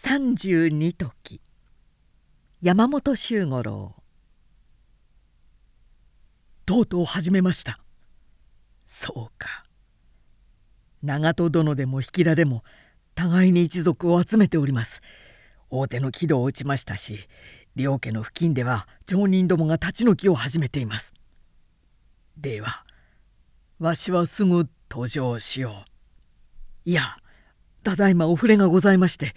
32時。山本周五郎。とうとう始めました。そうか。長門殿でも引田でも互いに一族を集めております。大手の木戸を打ちましたし両家の付近では町人どもが立ち退きを始めています。ではわしはすぐ登場しよう。いやただいまお触れがございまして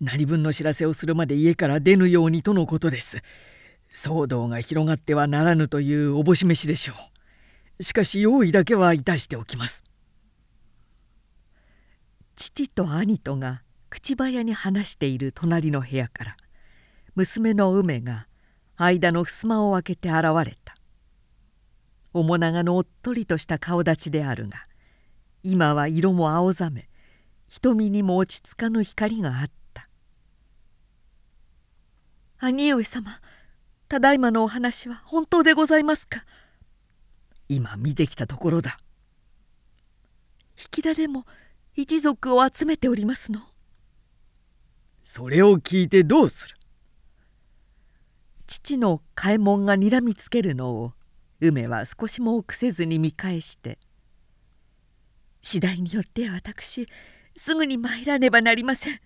何分の知らせをするまで家から出ぬようにとのことです。騒動が広がってはならぬというおぼし飯でしょう。しかし用意だけはいたしておきます。父と兄とが口早に話している隣の部屋から娘の梅が間の襖を開けて現れた。面長のおっとりとした顔立ちであるが今は色も青ざめ瞳にも落ち着かぬ光があった「兄上様ただいまのお話は本当でございますか?」今見てきたところだ。引田でも一族を集めておりますの？それを聞いてどうする？父の嘉右衛門がにらみつけるのを梅は少しも臆せずに見返して「次第によっては私すぐに参らねばなりません」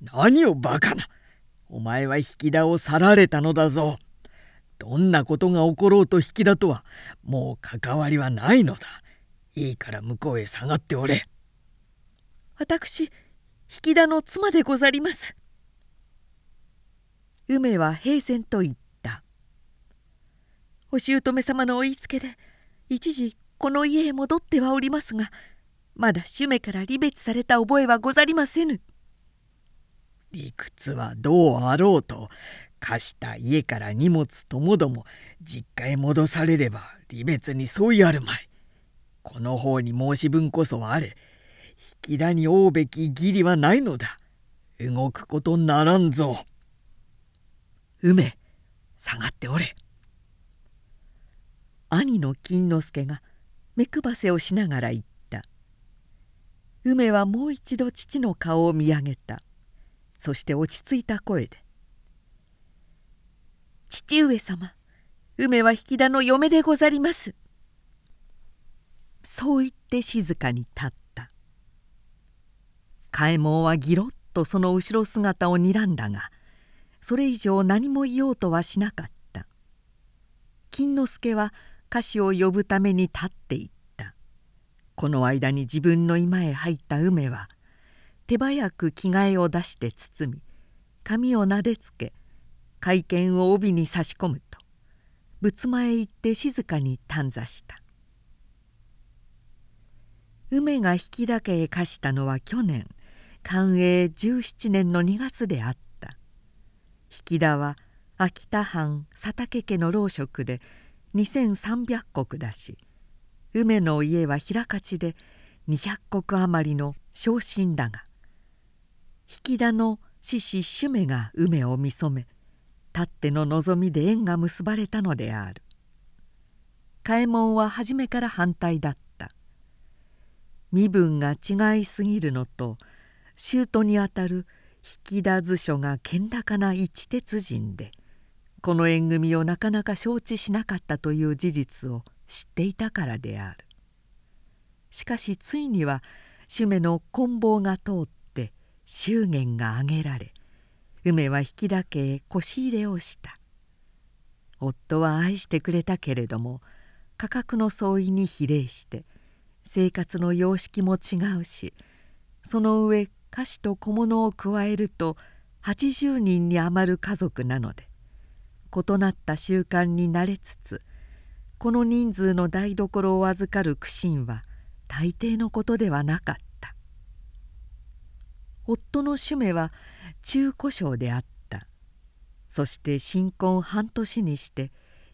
何をバカなお前は引き田を去られたのだぞ。どんなことが起ころうと引き田とはもう関わりはないのだ。いいから向こうへ下がっておれ。私引き田の妻でござります」梅は平然と言った「お姑様のお言いつけで一時この家へ戻ってはおりますがまだ主目から離別された覚えはござりませぬ」理屈はどうあろうと貸した家から荷物ともども実家へ戻されれば離別に相違あるまい。この方に申し分こそあれ。引き田に負うべき義理はないのだ。動くことならんぞ。梅下がっておれ。兄の金之助が目配せをしながら言った。梅はもう一度父の顔を見上げた。そして落ち着いた声で「父上様梅は引田の嫁でござります」そう言って静かに立った。嘉右衛門はぎろっとその後ろ姿を睨んだがそれ以上何も言おうとはしなかった。金之助は歌詞を呼ぶために立っていった。この間に自分の居間へ入った梅は手早く着替えを出して包み髪をなでつけ会見を帯に差し込むと仏間へ行って静かに短座した。梅が引きだけへ貸したのは去年寛永17年の2月であった。引田は秋田藩佐竹家の老職で2,300石だし梅の家は平勝で200石余りの昇進だが引田の獅子主目が梅を見初めたっての望みで縁が結ばれたのである。嘉右衛門は初めから反対だった。身分が違いすぎるのと舅にあたる引田図書が堅高な一鉄人でこの縁組をなかなか承知しなかったという事実を知っていたからである。しかしついには主目の棍棒が通っ祝言が挙げられ梅は引田家へ腰入れをした。夫は愛してくれたけれども価格の相違に比例して生活の様式も違うしその上菓子と小物を加えると80人に余る家族なので異なった習慣に慣れつつこの人数の台所を預かる苦心は大抵のことではなかった。夫の主目は中古商であった。そして新婚半年にして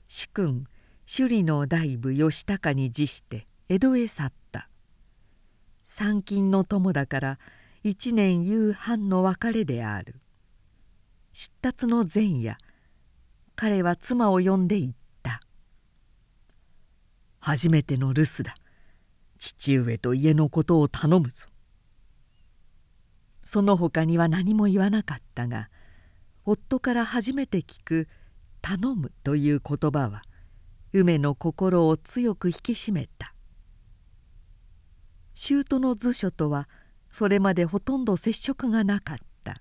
主君首里の大部義高に辞して江戸へ去った。参勤の友だから一年夕飯の別れである。出立の前夜彼は妻を呼んで言った「初めての留守だ。父上と家のことを頼むぞ」その他には何も言わなかったが夫から初めて聞く「頼む」という言葉は梅の心を強く引き締めた。舅の図書とはそれまでほとんど接触がなかった。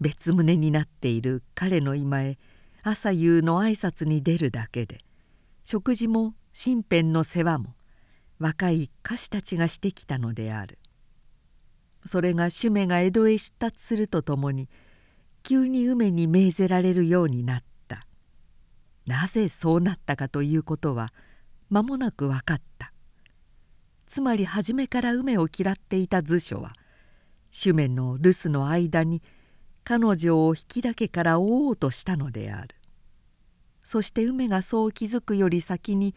別棟になっている彼の居間へ朝夕の挨拶に出るだけで食事も身辺の世話も若い歌手たちがしてきたのである。それが主命が江戸へ出立するとともに急に梅に命ぜられるようになった。なぜそうなったかということは間もなく分かった。つまり初めから梅を嫌っていた図書は主命の留守の間に彼女を引きだけから追おうとしたのである。そして梅がそう気づくより先に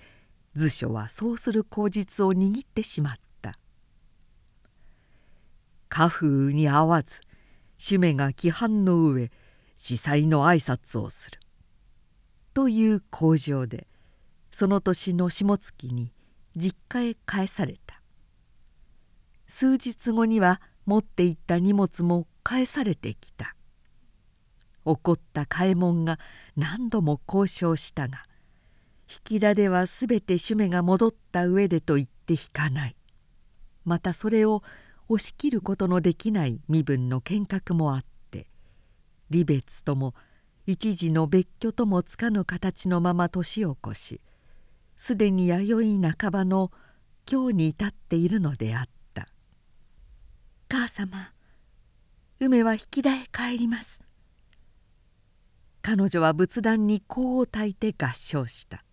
図書はそうする口実を握ってしまった。家風に合わず主命が規範の上司祭の挨拶をする。という口上でその年の下月に実家へ返された。数日後には持っていった荷物も返されてきた。怒った嘉右衛門が何度も交渉したが引き田では全て主目が戻った上でと言って引かない。またそれを押し切ることのできない身分の見学もあって離別とも一時の別居ともつかぬ形のまま年を越しすでに弥生半ばの今日に至っているのであった「母様梅は引き田へ帰ります」彼女は仏壇に香を焚いて合唱した。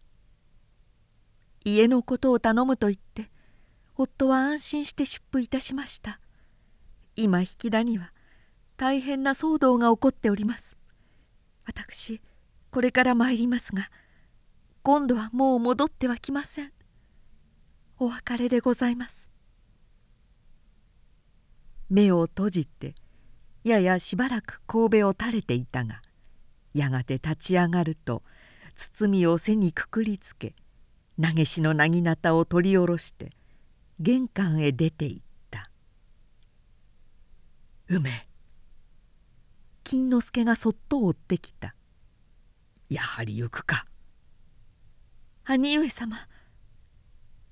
家のことを頼むと言って夫は安心して出府いたしました。今引き田には大変な騒動が起こっております。私これから参りますが今度はもう戻ってはきません。お別れでございます。目を閉じてややしばらく神戸を垂れていたがやがて立ち上がると包みを背にくくりつけ投げしのなぎなたを取り下ろして玄関へ出て行った「梅」金之助がそっと追ってきた「やはり行くか」「兄上様」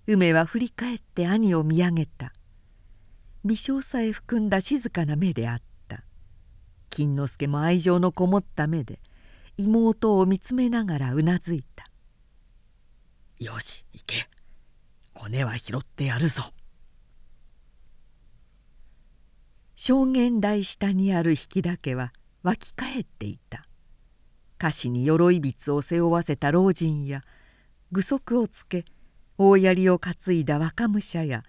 梅は振り返って兄を見上げた。微笑さえ含んだ静かな目であった。金之助も愛情のこもった目で妹を見つめながらうなずいた「よし行け骨は拾ってやるぞ」証言台下にある引きだけは湧き返っていた。歌詞に鎧びを背負わせた老人や具足をつけ大槍を担いだ若武者や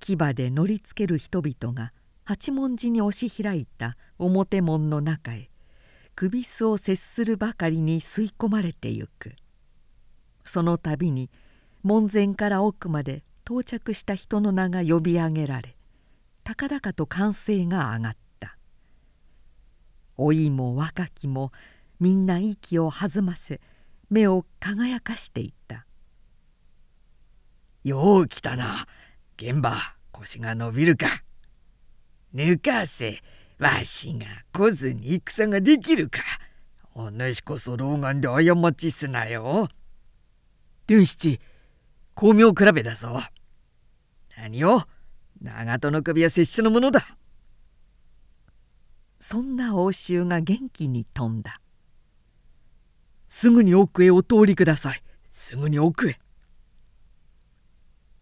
牙で乗りつける人々が八文字に押し開いた表門の中へ首巣を接するばかりに吸い込まれてゆく。その度に門前から奥まで到着した人の名が呼び上げられ高々と歓声が上がった。老いも若きもみんな息を弾ませ目を輝かしていった「よう来たな。現場腰が伸びるか。抜かせわしが来ずに戦ができるか。お主こそ老眼で過ちすなよ。伝七巧妙比べだぞ。何を？長門の首は拙者のものだ。そんな応酬が元気に飛んだ。すぐに奥へお通りください。すぐに奥へ。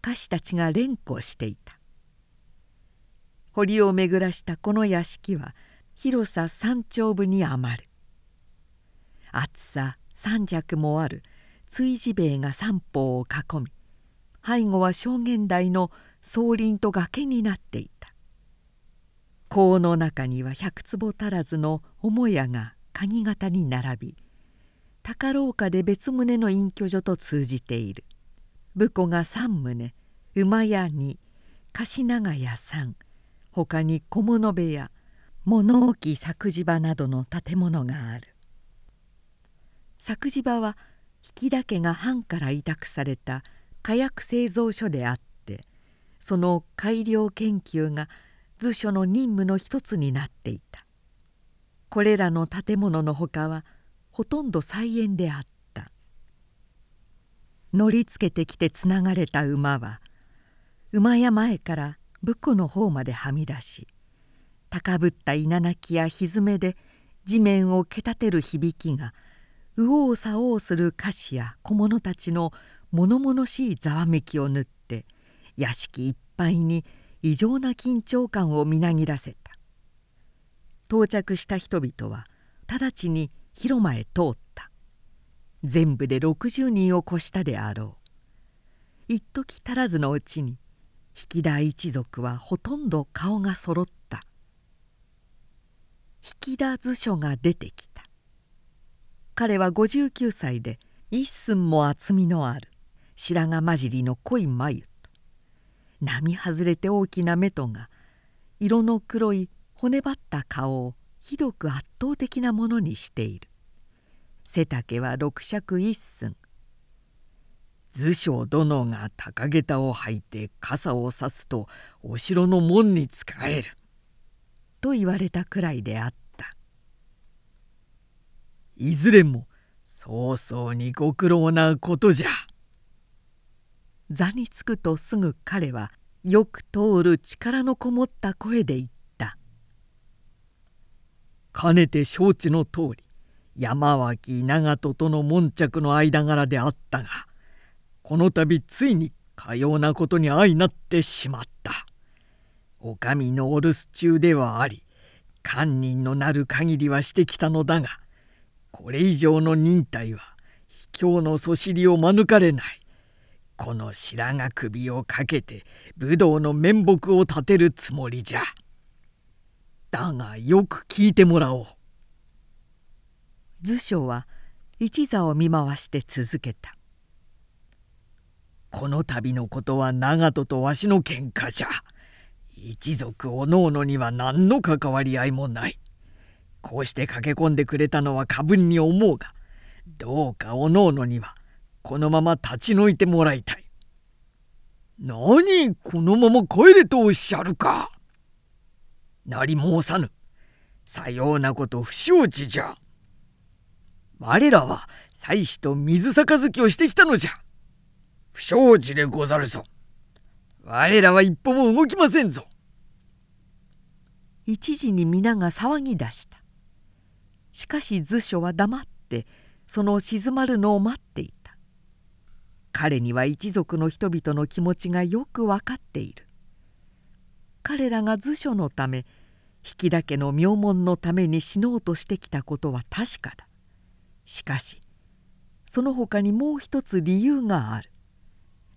歌手たちが連呼していた。堀を巡らしたこの屋敷は広さ三丁分に余る。厚さ三尺もある追事塀が三方を囲み背後は証言台の総輪と崖になっていた。香の中には百坪足らずの母屋が鍵型に並び高廊下で別棟の隠居所と通じている。武庫が三棟馬屋に貸長屋三他に小物部屋物置作事場などの建物がある。作事場は引田家が藩から委託された火薬製造所であってその改良研究が図書の任務の一つになっていた。これらの建物のほかはほとんど菜園であった。乗りつけてきてつながれた馬は馬屋前から武庫の方まではみ出し高ぶった稲鳴きや蹄で地面をけたてる響きが右往左往する歌詞や小物たちの物々しいざわめきを縫って屋敷いっぱいに異常な緊張感をみなぎらせた。到着した人々は直ちに広間へ通った。全部で60人を越したであろう。一時足らずのうちに引田一族はほとんど顔がそろった。引田図書が出てきた。彼は59歳で一寸も厚みのある白髪混じりの濃い眉。と並外れて大きな目とが色の黒い骨張った顔をひどく圧倒的なものにしている。背丈は六尺一寸。図書殿が高下駄を履いて傘をさすとお城の門に仕える」と言われたくらいであった。いずれも早々にご苦労なことじゃ。座につくとすぐ彼はよく通る力のこもった声で言った「かねて承知の通り山脇長門との悶着の間柄であったがこの度ついにかようなことに相なってしまった。お上のお留守中ではあり堪忍のなる限りはしてきたのだがこれ以上の忍耐は卑怯のそしりを免れない。この白髪首をかけて武道の面目を立てるつもりじゃ。だがよく聞いてもらおう。図書は一座を見回して続けた。この度のことは長門とわしの喧嘩じゃ。一族おのおのには何の関わり合いもない。こうして駆け込んでくれたのは過分に思うがどうかおのおのにはこのまま立ち退いてもらいたい。何このまま帰れとおっしゃるか。なり申さぬ。さようなこと不承知じゃ。我らは妻子と水杯をしてきたのじゃ。不承知でござるぞ。我らは一歩も動きませんぞ。一時に皆が騒ぎ出した。しかし図書は黙ってその静まるのを待っていた。彼には一族の人々の気持ちがよく分かっている。彼らが図書のため引田家の名門のために死のうとしてきたことは確かだ。しかしその他にもう一つ理由がある。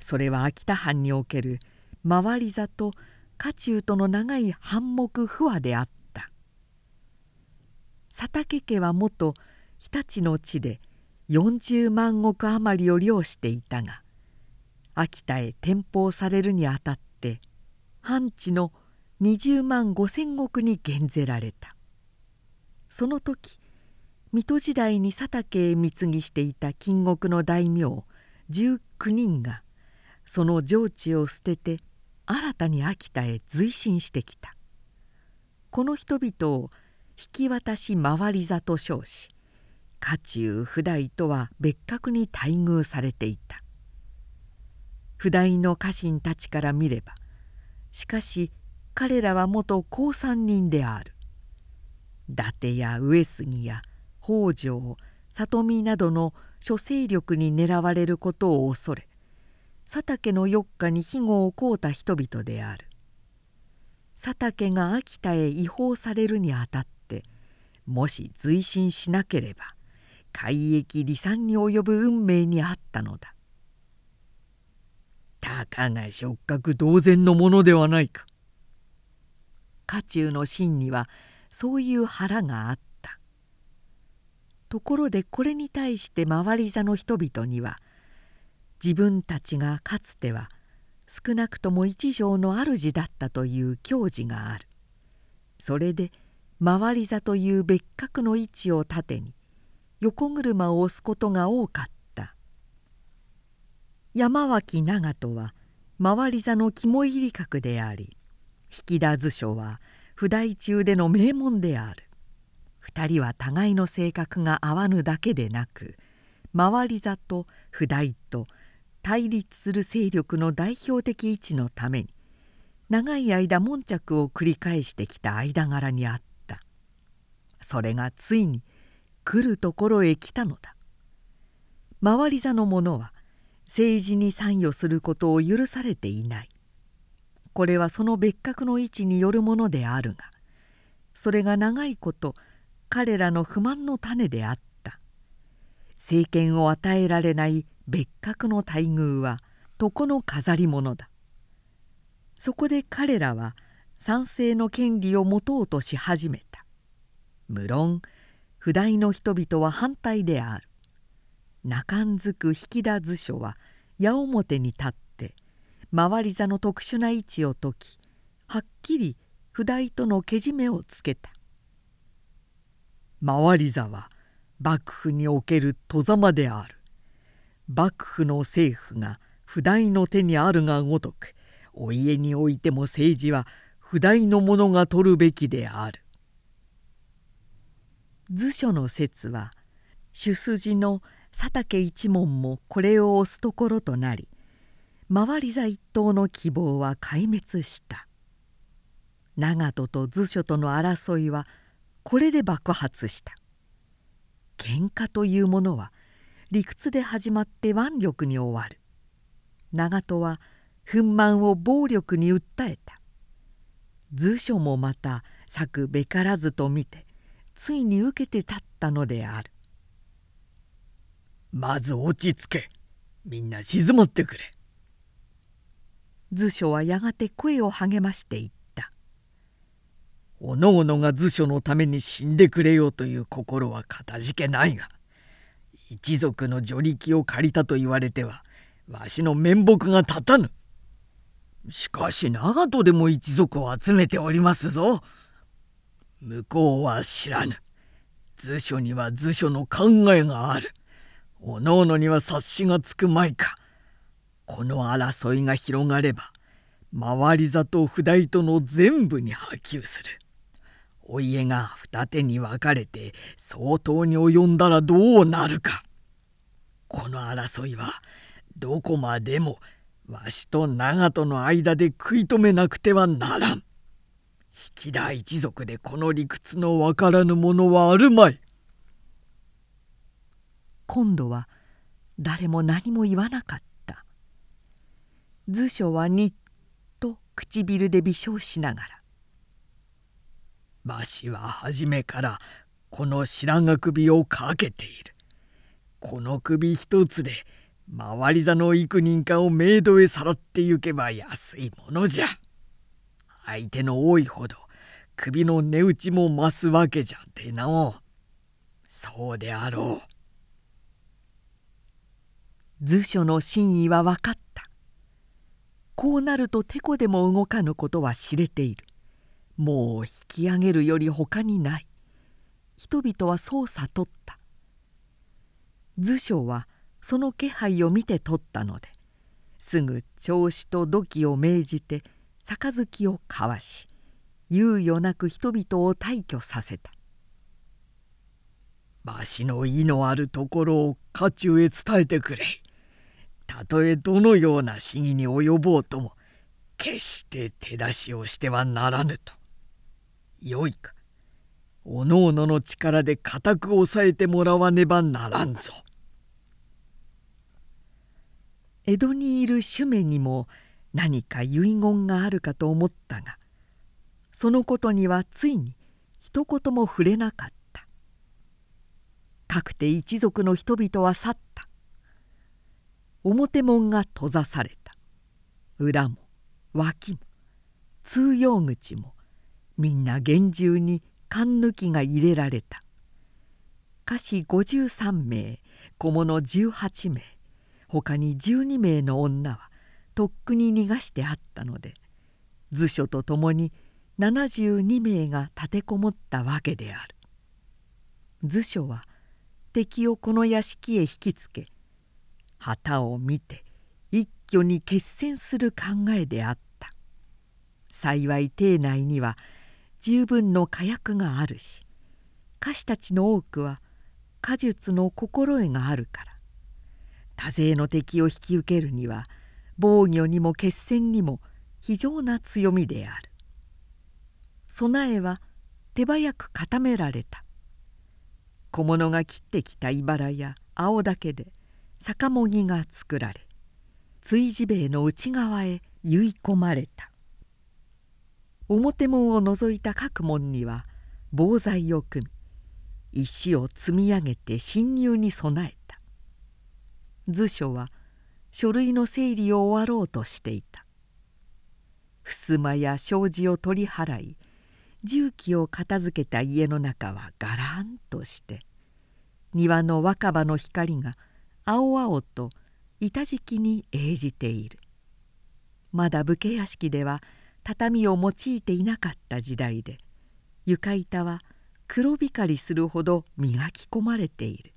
それは秋田藩における回り座と家中との長い反目不和であった佐竹家は元日立の地で40万石余りを領していたが秋田へ転封されるにあたって藩地の20万5千石に減ぜられた。その時水戸時代に佐竹へ貢ぎしていた金国の大名19人がその上地を捨てて新たに秋田へ随進してきた。この人々を引き渡し回り座と称し家中不代とは別格に待遇されていた。不代の家臣たちから見ればしかし彼らは元高三人である。伊達や上杉や北条里見などの諸勢力に狙われることを恐れ佐竹の四日に庇護を請うた人々である。佐竹が秋田へ違法されるにあたってもし随進しなければ海域離散に及ぶ運命にあったのだ。たかが触覚同然のものではないか。家中の真にはそういう腹があった。ところでこれに対して回り座の人々には自分たちがかつては少なくとも一条の主だったという矜持がある。それで回り座という別格の位置を盾に横車を押すことが多かった。山脇長門は回り座の肝入り格であり引田図書は不代中での名門である。2人は互いの性格が合わぬだけでなく回り座と不代と対立する勢力の代表的位置のために長い間悶着を繰り返してきた間柄にあった。それがついに来るところへ来たのだ。回り座の者は政治に参与することを許されていない。これはその別格の位置によるものであるがそれが長いこと彼らの不満の種であった。政権を与えられない別格の待遇は床の飾り物だ。そこで彼らは賛成の権利を持とうとし始めた。無論不代の人々は反対である。中んづく引田図書は矢面に立って回り座の特殊な位置を解きはっきり不代とのけじめをつけた。回り座は幕府における戸ざまである。幕府の政府が不代の手にあるがごとくお家においても政治は不代の者が取るべきである。図書の説は主筋の佐竹一門もこれを押すところとなり回り座一党の希望は壊滅した。長門と図書との争いはこれで爆発した。喧嘩というものは理屈で始まって腕力に終わる。長門は憤懣を暴力に訴えた。図書もまた策べからずと見てついに受けて立ったのである。まず落ち着け。みんな静まってくれ。図書はやがて声を励ましていった。おのおのが図書のために死んでくれよという心はかたじけないが一族の助力を借りたと言われてはわしの面目が立たぬ。しかし長門でも一族を集めておりますぞ。向こうは知らぬ。図書には図書の考えがある。おのおのには察しがつくまいか。この争いが広がれば回り座と不代との全部に波及する。お家が二手に分かれて相当に及んだらどうなるか。この争いはどこまでもわしと長門の間で食い止めなくてはならん。引田一族でこの理屈のわからぬものはあるまい今度は誰も何も言わなかった図書はにっと唇で微笑しながら「わしは初めからこの白髪首をかけている。この首一つで回り座の幾人かをメイドへさらってゆけば安いものじゃ。相手の多いほど首の値打ちも増すわけじゃてなおそうであろう。図書の真意は分かった。こうなるとてこでも動かぬことは知れている。もう引き上げるより他にない。人々はそう悟った。図書はその気配を見て取ったのですぐ調子と土器を命じて杯を交わし猶予なく人々を退去させたわしの意のあるところを家中へ伝えてくれ。たとえどのような市議に及ぼうとも決して手出しをしてはならぬと。よいかおのおのの力で固く抑えてもらわねばならんぞ。江戸にいる主命にも何か遺言があるかと思ったがそのことにはついに一言も触れなかった。かくて一族の人々は去った。表門が閉ざされた。裏も脇も通用口もみんな厳重に勘抜きが入れられた。歌詞53名小物18名他に12名の女はとっくに逃がしてあったので図書と共に72名が立てこもったわけである。図書は敵をこの屋敷へ引きつけ旗を見て一挙に決戦する考えであった。幸い邸内には十分の火薬があるし歌手たちの多くは果術の心得があるから多勢の敵を引き受けるには防御にも決戦にも非常な強みである。備えは手早く固められた。小物が切ってきた茨や青竹で酒もぎが作られ追事兵衛の内側へ結い込まれた。表門を除いた各門には棒材を組み石を積み上げて侵入に備えた。図書は書類の整理を終わろうとしていた。襖や障子を取り払い重機を片付けた家の中はがらんとして庭の若葉の光が青々と板敷きに映じている。まだ武家屋敷では畳を用いていなかった時代で床板は黒光りするほど磨き込まれている。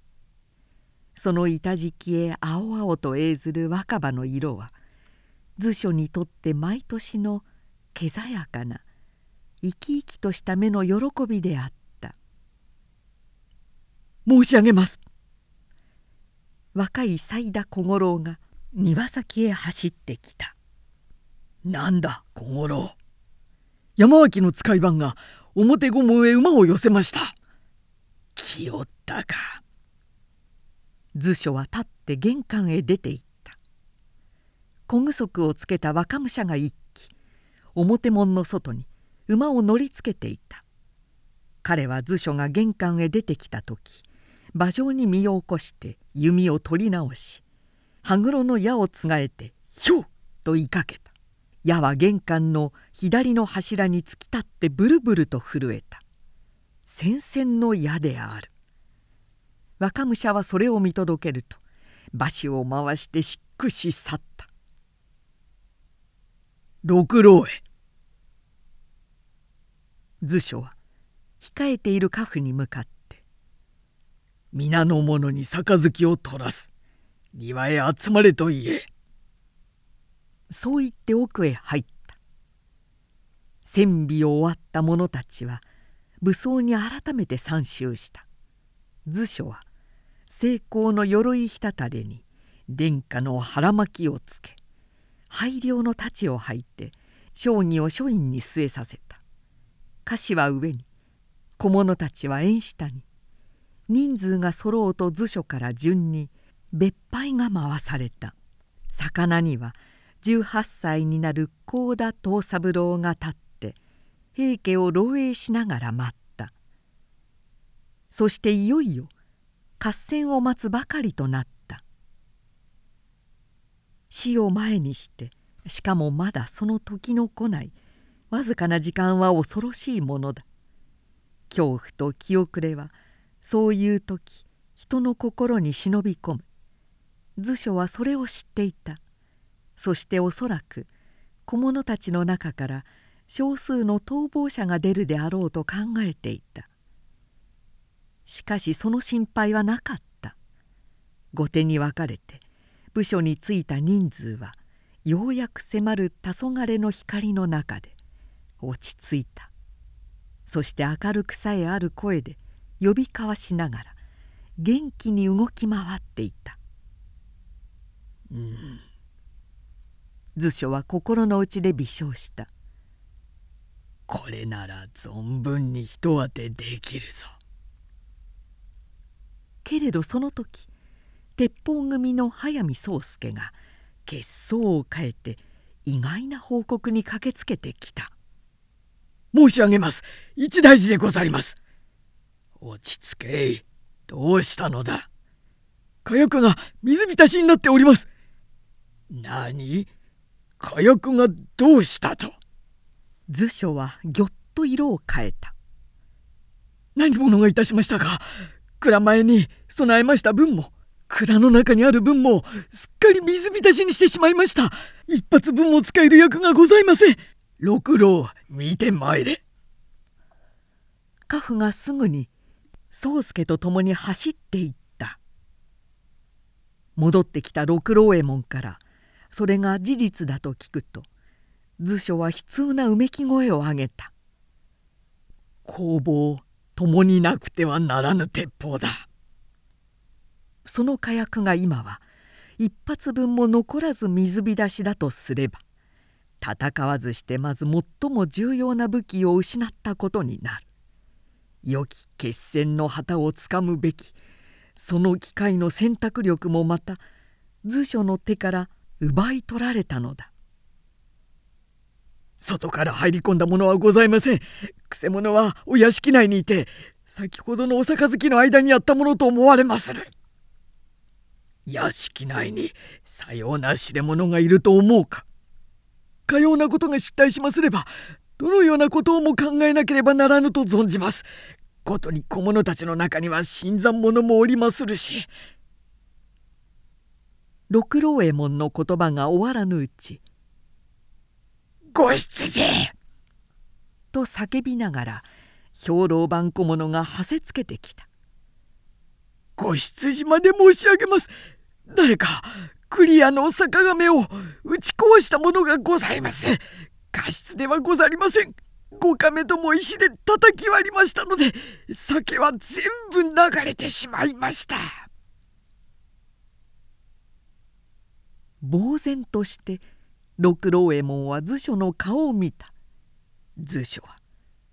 その板敷きへ青々と映ずる若葉の色は図書にとって毎年のけざやかな生き生きとした目の喜びであった。申し上げます。若い斉田小五郎が庭先へ走ってきた。なんだ小五郎。山脇の使い番が表御門へ馬を寄せました。気負ったか。図書は立って玄関へ出て行った。小具足をつけた若武者が一騎表門の外に馬を乗りつけていた。彼は図書が玄関へ出てきた時馬上に身を起こして弓を取り直し羽黒の矢をつがえて「ひょう!」と言いかけた。矢は玄関の左の柱に突き立ってブルブルと震えた。戦線の矢である。若武者はそれを見届けると馬車を回してしっくし去った。六郎へ。図書は控えている家父に向かって「皆の者に杯を取らす。庭へ集まれと言え」そう言って奥へ入った。戦備を終わった者たちは武装に改めて参集した。図書は成功の鎧ひたたれに殿下の腹巻きをつけ拝領の太刀を履いて将棋を書院に据えさせた。菓子は上に小者たちは縁下に。人数が揃うと図書から順に別配が回された。魚には18歳になる幸田藤三郎が立って平家を漏洩しながら待った。そしていよいよ合戦を待つばかりとなった。死を前にしてしかもまだその時の来ないわずかな時間は恐ろしいものだ。恐怖と気遅れはそういう時人の心に忍び込む。図書はそれを知っていた。そしておそらく小者たちの中から少数の逃亡者が出るであろうと考えていた。しかしその心配はなかった。後手に分かれて部署に着いた人数はようやく迫る黄昏の光の中で落ち着いた。そして明るくさえある声で呼び交わしながら元気に動き回っていた「うん」図書は心の内で微笑した「これなら存分に人当てできるぞ」けれどその時鉄砲組の速水宗介が血相を変えて意外な報告に駆けつけてきた。申し上げます。一大事でござります。落ち着けどうしたのだ。火薬が水浸しになっております。何？火薬がどうしたと？図書はぎょっと色を変えた。何者がいたしましたか？蔵前に備えました分も蔵の中にある分もすっかり水浸しにしてしまいました。一発分も使える役がございません。六郎見てまいれ。家父がすぐに宗介と共に走っていった。戻ってきた六郎右衛門からそれが事実だと聞くと図書は悲痛なうめき声を上げた。工房共になくてはならぬ鉄砲だ。その火薬が今は一発分も残らず水浸しだとすれば戦わずしてまず最も重要な武器を失ったことになる。良き決戦の旗をつかむべきその機会の選択力もまた図書の手から奪い取られたのだ。外から入り込んだものはございません。くせ者はお屋敷内にいて先ほどのお杯の間にあったものと思われまする。屋敷内にさような知れ者がいると思うか。かようなことが失態しますればどのようなことをも考えなければならぬと存じます。ことに小者たちの中には新参者もおりまするし。六郎右衛門の言葉が終わらぬうち「ご出自!」と叫びながら兵糧番小者がはせつけてきた「ご出自まで申し上げます。誰かクリアの坂亀を打ち壊したものがございます。過失ではござりません。五亀とも石で叩き割りましたので酒は全部流れてしまいました。呆然として六郎右衛門は図書の顔を見た。図書は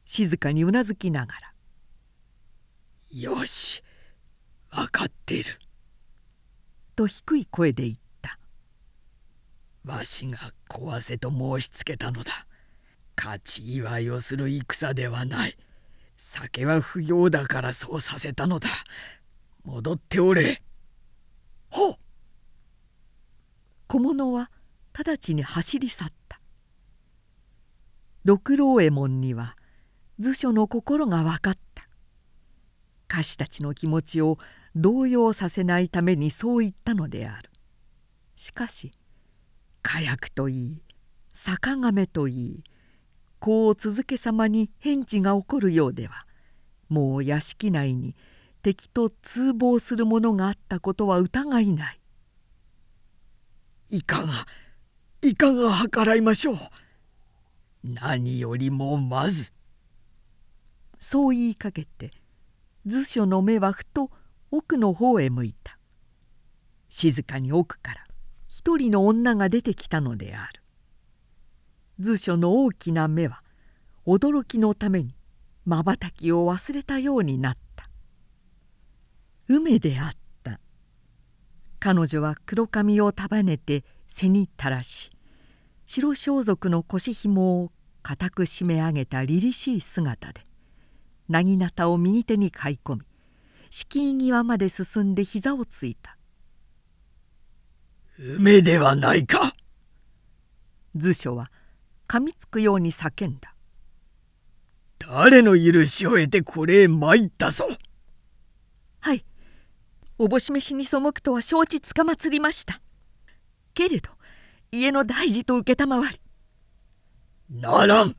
静かにうなずきながら「よし分かっている」と低い声で言った「わしが壊せと申しつけたのだ。勝ち祝いをする戦ではない。酒は不要だからそうさせたのだ。戻っておれ。ほっ。小物は直ちに走り去った。六郎右衛門には図書の心が分かった。歌手たちの気持ちを動揺させないためにそう言ったのである。しかし火薬といい坂亀といいこう続けさまに返事が起こるようではもう屋敷内に敵と通報するものがあったことは疑いない。いかがいかが計らいましょう。何よりもまず。そう言いかけて図書の目はふと奥の方へ向いた静かに奥から一人の女が出てきたのである図書の大きな目は驚きのためにまばたきを忘れたようになった梅であった彼女は黒髪を束ねて背に垂らし白装束の腰紐を固く締め上げた凛々しい姿で薙刀を右手に買い込み敷居際まで進んで膝をついた「梅ではないか!」図書は噛みつくように叫んだ「誰の許しを得てこれへ参ったぞ!」はいおぼし飯に背くとは承知つかまつりましたけれど家の大事と承り。ならん。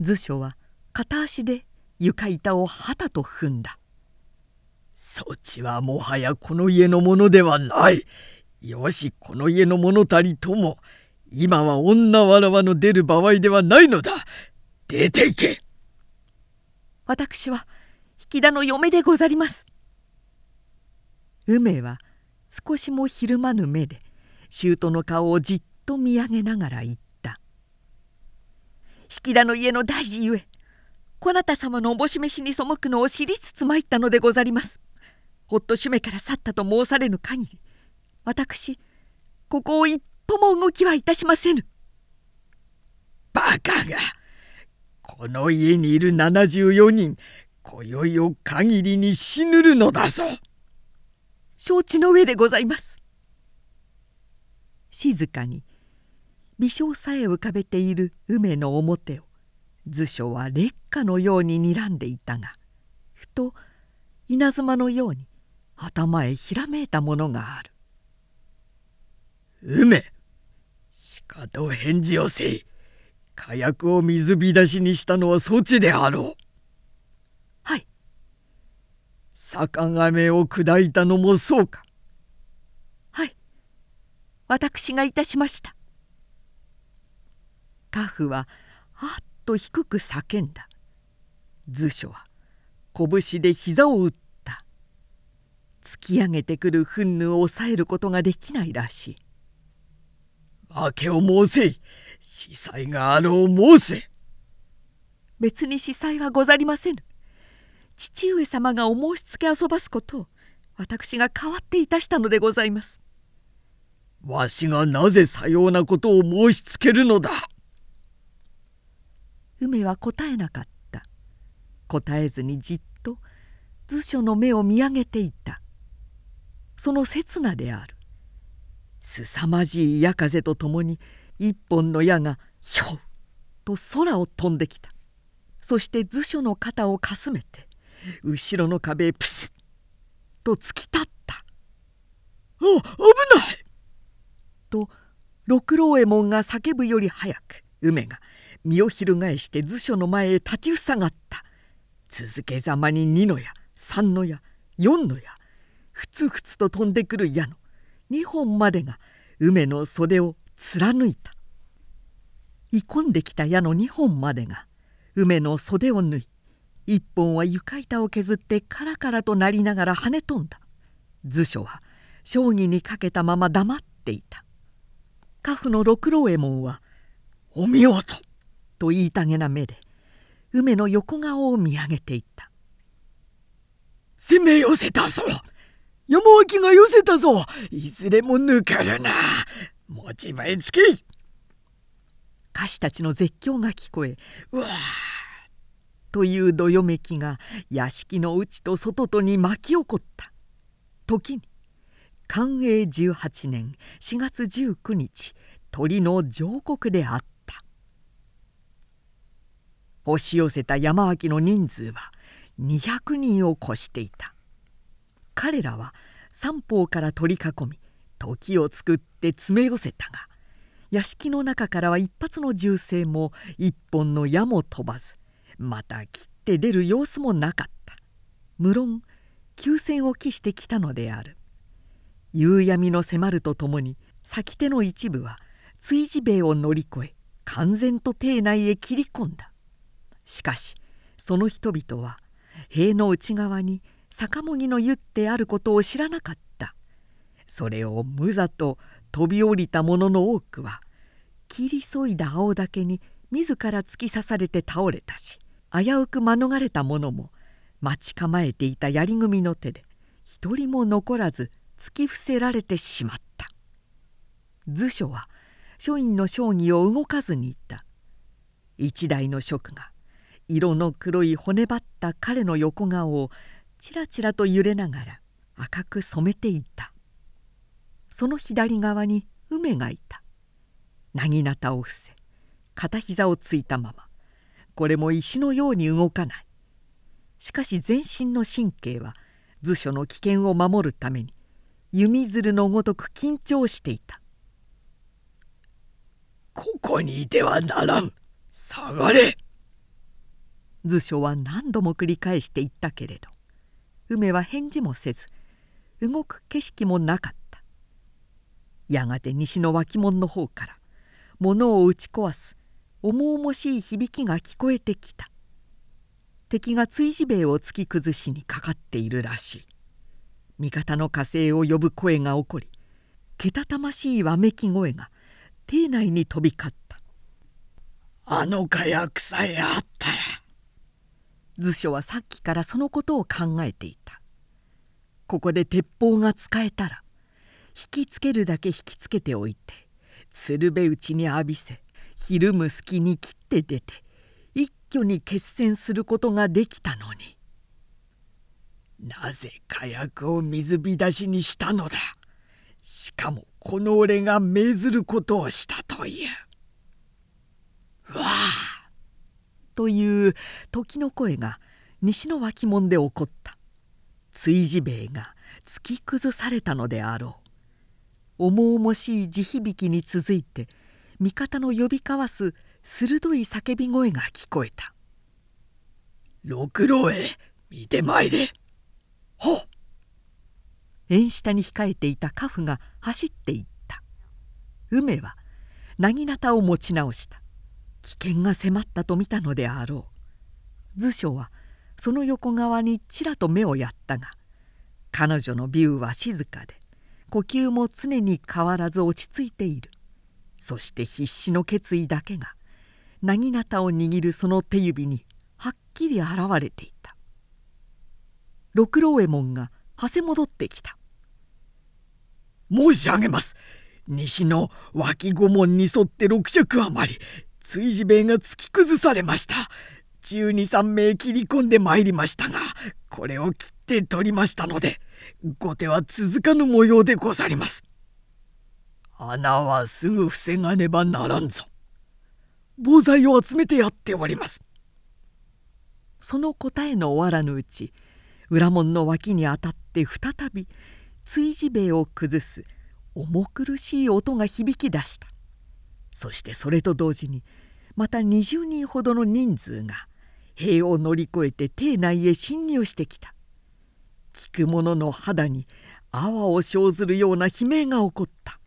図書は片足で床板を旗と踏んだ。そちはもはやこの家のものではない。よしこの家の者たりとも今は女わらわの出る場合ではないのだ。出て行け。私は引田の嫁でござります。梅は少しもひるまぬ目で舅の顔をじっと見上げながら言った「引田の家の大事ゆえこなた様のおぼし飯に背くのを知りつつ参ったのでござります。ほっと主めから去ったと申されぬ限り私ここを一歩も動きはいたしませぬ。バカがこの家にいる74人今宵を限りに死ぬるのだぞ。承知の上でございます。静かに。微笑さえ浮かべている梅の表を。図書は劣化のように睨んでいたがふと稲妻のように頭へひらめいたものがある「梅しかと返事をせい。火薬を水浸しにしたのはそちであろう」はい。坂亀を砕いたのもそうか。はい私がいたしました。家父はあっと低く叫んだ。図書は拳で膝を打った。突き上げてくる憤怒を抑えることができないらしい。訳を申せい。司祭があろう申せ別に司祭はござりませぬ。父上様がお申し付け遊ばすことを私が代わっていたしたのでございます。わしがなぜさようなことを申しつけるのだ？梅は答えなかった。答えずにじっと図書の目を見上げていた。その刹那である。凄まじい矢風とともに一本の矢がひょうと空を飛んできた。そして図書の肩をかすめて後ろの壁へプスッと突き立った「あ危ない!」と六郎右衛門が叫ぶより早く梅が身を翻して図書の前へ立ちふさがった。続けざまに2の矢3の矢4の矢ふつふつと飛んでくる矢の2本までが梅の袖を貫いた。いこんできた矢の2本までが梅の袖を縫い1本は床板を削ってカラカラとなりながら跳ね飛んだ。図書は将棋にかけたまま黙っていた。家父の六郎右衛門は「お見事!」と言いたげな目で梅の横顔を見上げていった「攻め寄せたぞ山脇が寄せたぞいずれも抜かるな持ち前つけい!」歌手たちの絶叫が聞こえ「うわ!」というどよめきが屋敷の内と外とに巻き起こった時に寛永18年4月19日鳥の上国であった。押し寄せた山脇の人数は200人を超していた。彼らは三方から取り囲み時を作って詰め寄せたが屋敷の中からは一発の銃声も一本の矢も飛ばずまた切って出る様子もなかった。無論休戦を期してきたのである。夕闇の迫るとともに先手の一部は追事兵を乗り越え完全と邸内へ切り込んだ。しかしその人々は塀の内側に逆もぎの湯ってあることを知らなかった。それを無座と飛び降りた者の多くは切りそいだ青竹に自ら突き刺されて倒れたし危うく免れた者も待ち構えていた槍組の手で一人も残らず突き伏せられてしまった。図書は書院の将棋を動かずにいた。一台の職が色の黒い骨張った彼の横顔をちらちらと揺れながら赤く染めていた。その左側に梅がいた。薙刀を伏せ片膝をついたままこれも石のように動かない。しかし全身の神経は図書の危険を守るために弓鶴のごとく緊張していた「ここにいてはならん。下がれ!」図書は何度も繰り返して言ったけれど梅は返事もせず動く景色もなかった。やがて西の脇門の方から物を打ち壊す重々しい響きが聞こえてきた。敵が追事兵を突き崩しにかかっているらしい。味方の火星を呼ぶ声が起こりけたたましいわめき声が邸内に飛び交った。あの火薬さえあったら。図書はさっきからそのことを考えていた。ここで鉄砲が使えたら引きつけるだけ引きつけておいて鶴瓶打ちに浴びせひるむ隙に切って出て一挙に決戦することができたのに。なぜ火薬を水浸しにしたのだしかもこの俺が命ずることをしたという。わあ。という時の声が西の脇門で起こった。追事兵衛が突き崩されたのであろう。重々しい地響きに続いて味方の呼び交わす鋭い叫び声が聞こえた「六郎へ見てまいれ」ほっ。縁下に控えていた家父が走っていった。梅は薙刀を持ち直した。危険が迫ったと見たのであろう。図書はその横側にちらと目をやったが彼女のビューは静かで呼吸も常に変わらず落ち着いている。そして必死の決意だけが薙刀を握るその手指にはっきり現れていた。六郎右衛門がはせ戻ってきた。申し上げます。西の脇御門に沿って六尺余り追事兵が突き崩されました。十二三名切り込んでまいりましたがこれを切って取りましたので後手は続かぬ模様でござります。穴はすぐ防がねばならんぞ。防剤を集めてやっております。その答えの終わらぬうち裏門の脇に当たって再び追事兵を崩す重苦しい音が響き出した。そしてそれと同時にまた20人ほどの人数が塀を乗り越えて邸内へ侵入してきた。聞く者の肌に泡を生ずるような悲鳴が起こった。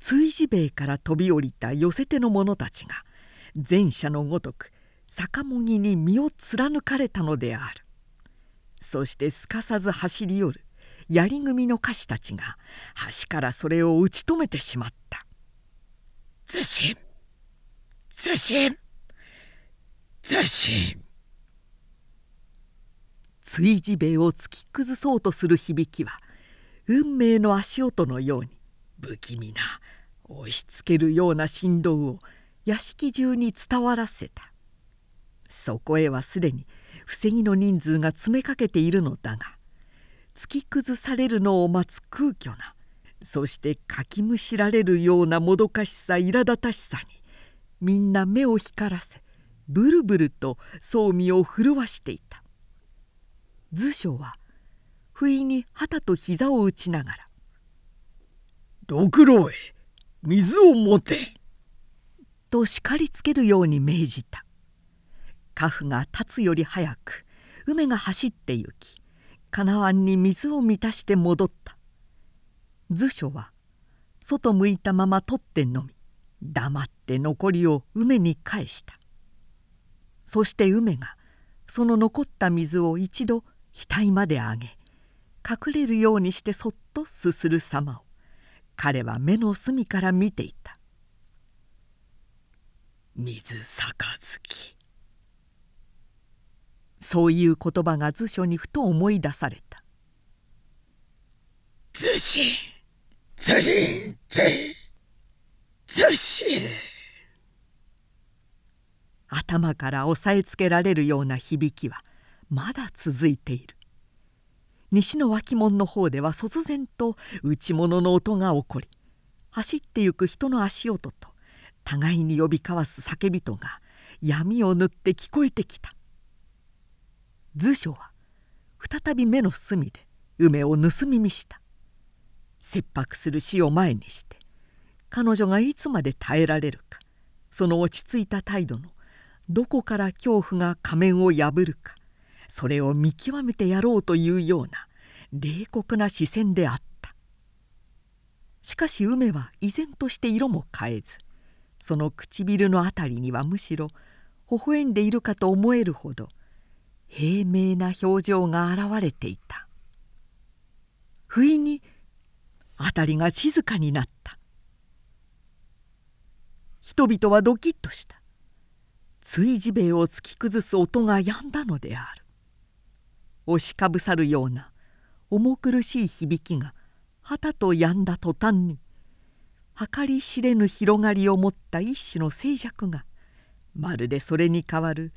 追事兵から飛び降りた寄せ手の者たちが前者のごとく逆もぎに身を貫かれたのである。そしてすかさず走り寄る槍組の歌手たちが橋からそれを打ち止めてしまった「通信通信通信」追事兵を突き崩そうとする響きは運命の足音のように不気味な押しつけるような振動を屋敷中に伝わらせた。そこへはすでに防ぎの人数が詰めかけているのだが突き崩されるのを待つ空虚なそしてかきむしられるようなもどかしさ苛立たしさにみんな目を光らせブルブルと装備を震わしていた図書は不意に旗と膝を打ちながら「六郎へ水を持て!」と叱りつけるように命じた家父が立つより早く梅が走って行き金湾に水を満たして戻った。図書は外向いたまま取って飲み黙って残りを梅に返した。そして梅がその残った水を一度額まで上げ隠れるようにしてそっとすする様を彼は目の隅から見ていた「水杯」そういう言葉が図書にふと思い出された「図書図書図書」頭から押さえつけられるような響きはまだ続いている。西の脇門の方では突然と内物の音が起こり走ってゆく人の足音と互いに呼び交わす叫びとが闇を縫って聞こえてきた図書は再び目の隅で梅を盗み見した。切迫する死を前にして彼女がいつまで耐えられるかその落ち着いた態度のどこから恐怖が仮面を破るかそれを見極めてやろうというような冷酷な視線であった。しかし梅は依然として色も変えずその唇の辺りにはむしろ微笑んでいるかと思えるほど平明な表情が現れていた。不意に辺りが静かになった。人々はドキッとした。追事兵を突き崩す音が止んだのである。押しかぶさるような重苦しい響きが旗と止んだ途端に計り知れぬ広がりを持った一種の静寂がまるでそれに代わる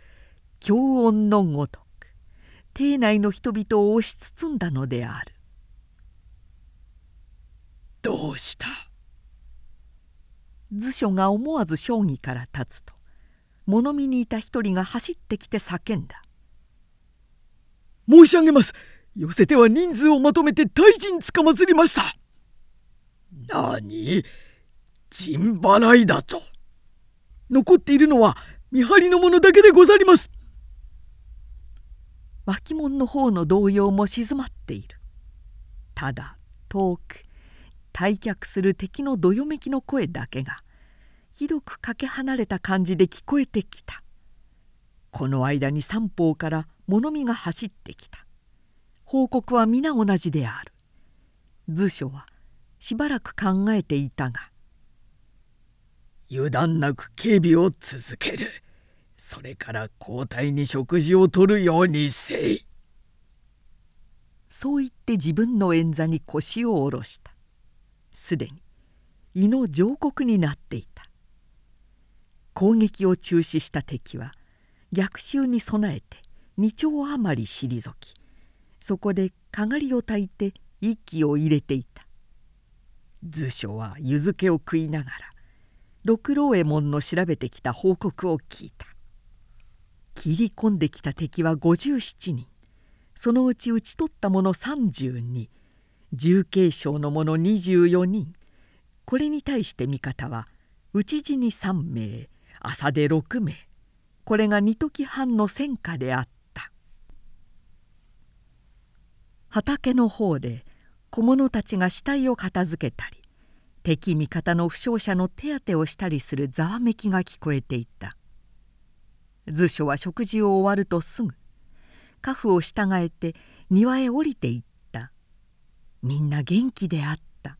強音のごとく邸内の人々を押し包んだのである「どうした?」図書が思わず将棋から立つと物見にいた一人が走ってきて叫んだ「申し上げます。寄せては人数をまとめて大臣つかまつりました」「何？陣払いだと。残っているのは見張りの者だけでござります」脇門の方の動揺も静まっている。ただ遠く退却する敵のどよめきの声だけがひどくかけ離れた感じで聞こえてきた。この間に三方から物見が走ってきた。報告は皆同じである。図書はしばらく考えていたが油断なく警備を続ける。それから交代に食事をとるようにせい。そう言って自分の円座に腰を下ろした。すでに胃の上国になっていた。攻撃を中止した敵は逆襲に備えて2丁余り退きそこでかがりを焚いて息を入れていた。図書は湯漬けを食いながら六郎右衛門の調べてきた報告を聞いた。切り込んできた敵は57人。そのうち討ち取った者32重慶省の者24人。これに対して味方は討ち死に3名。朝で6名。これが二時半の戦果であった。畑の方で小者たちが死体を片付けたり敵味方の負傷者の手当てをしたりするざわめきが聞こえていた。図書は食事を終わるとすぐ家父を従えて庭へ降りていった。みんな元気であった。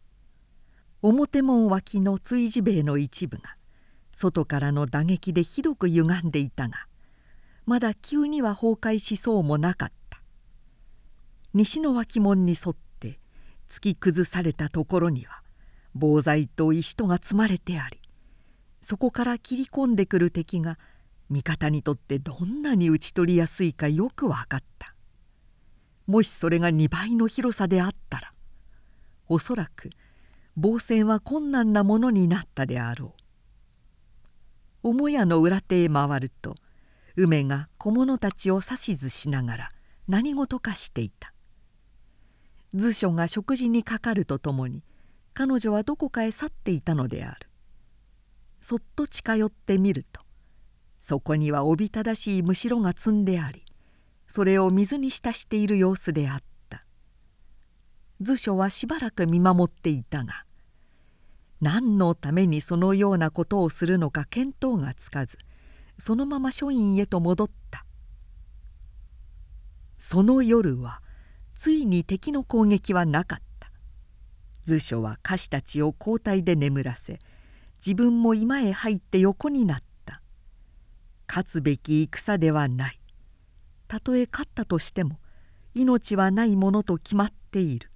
表門脇の追事兵の一部が外からの打撃でひどく歪んでいたがまだ急には崩壊しそうもなかった。西の脇門に沿って突き崩されたところには棒材と石とが積まれてありそこから切り込んでくる敵が味方にとってどんなに討ち取りやすいかよく分かった。もしそれが2倍の広さであったらおそらく防戦は困難なものになったであろう。母屋の裏手へ回ると梅が小者たちを指図しながら何事かしていた。図書が食事にかかるとともに彼女はどこかへ去っていたのである。そっと近寄ってみるとそこにはおびただしいむしろが積んでありそれを水に浸している様子であった。図書はしばらく見守っていたが何のためにそのようなことをするのか見当がつかずそのまま書院へと戻った。その夜はついに敵の攻撃はなかった。図書は歌手たちを交代で眠らせ自分も居間へ入って横になった。勝つべき戦ではない。たとえ勝ったとしても命はないものと決まっている。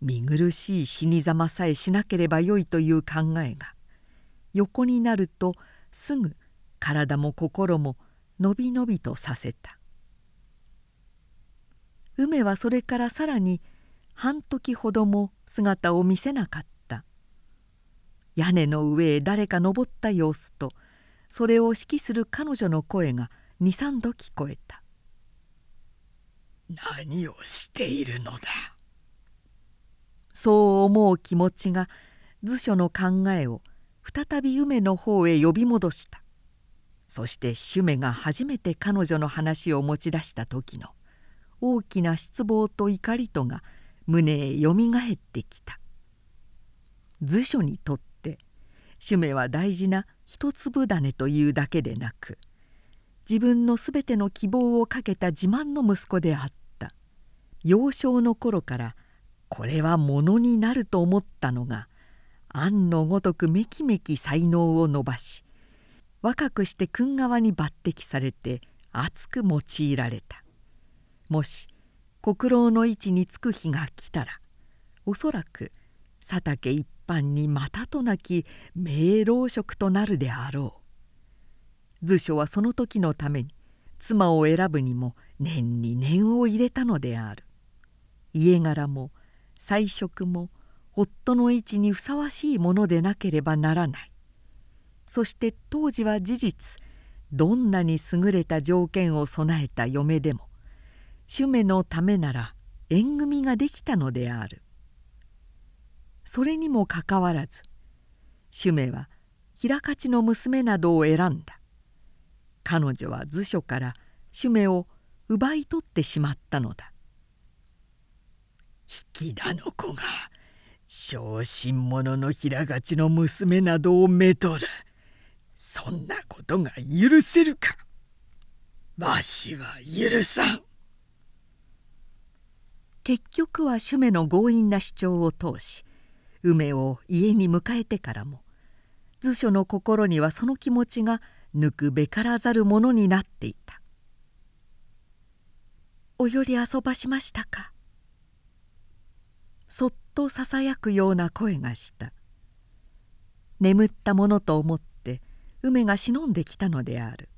見苦しい死にざまさえしなければよいという考えが横になるとすぐ体も心ものびのびとさせた。梅はそれからさらに半時ほども姿を見せなかった。屋根の上へ誰か登った様子とそれを指揮する彼女の声が23度聞こえた「何をしているのだ」そう思う気持ちが図書の考えを再び梅の方へ呼び戻した。そして主メが初めて彼女の話を持ち出した時の大きな失望と怒りとが胸へよみがえってきた。図書にとって主メは大事な一粒種というだけでなく自分のすべての希望をかけた自慢の息子であった。幼少の頃からこれはものになると思ったのが案のごとくめきめき才能を伸ばし若くして君側に抜擢されて熱く用いられた。もし国老の位置につく日が来たらおそらく佐竹一般にまたとなき名老職となるであろう。図書はその時のために妻を選ぶにも念に念を入れたのである。家柄も彩色も夫の位置にふさわしいものでなければならない。そして当時は事実どんなに優れた条件を備えた嫁でも主目のためなら縁組ができたのである。それにもかかわらず主目は平勝の娘などを選んだ。彼女は図書から主目を奪い取ってしまったのだ。引田の子が小心者の平勝の娘などをめとる。そんなことが許せるか。わしは許さん。結局は主目の強引な主張を通し梅を家に迎えてからも図書の心にはその気持ちが抜くべからざるものになっていた「おより遊ばしましたか?」そっとささやくような声がした。眠ったものと思って梅が忍んできたのである。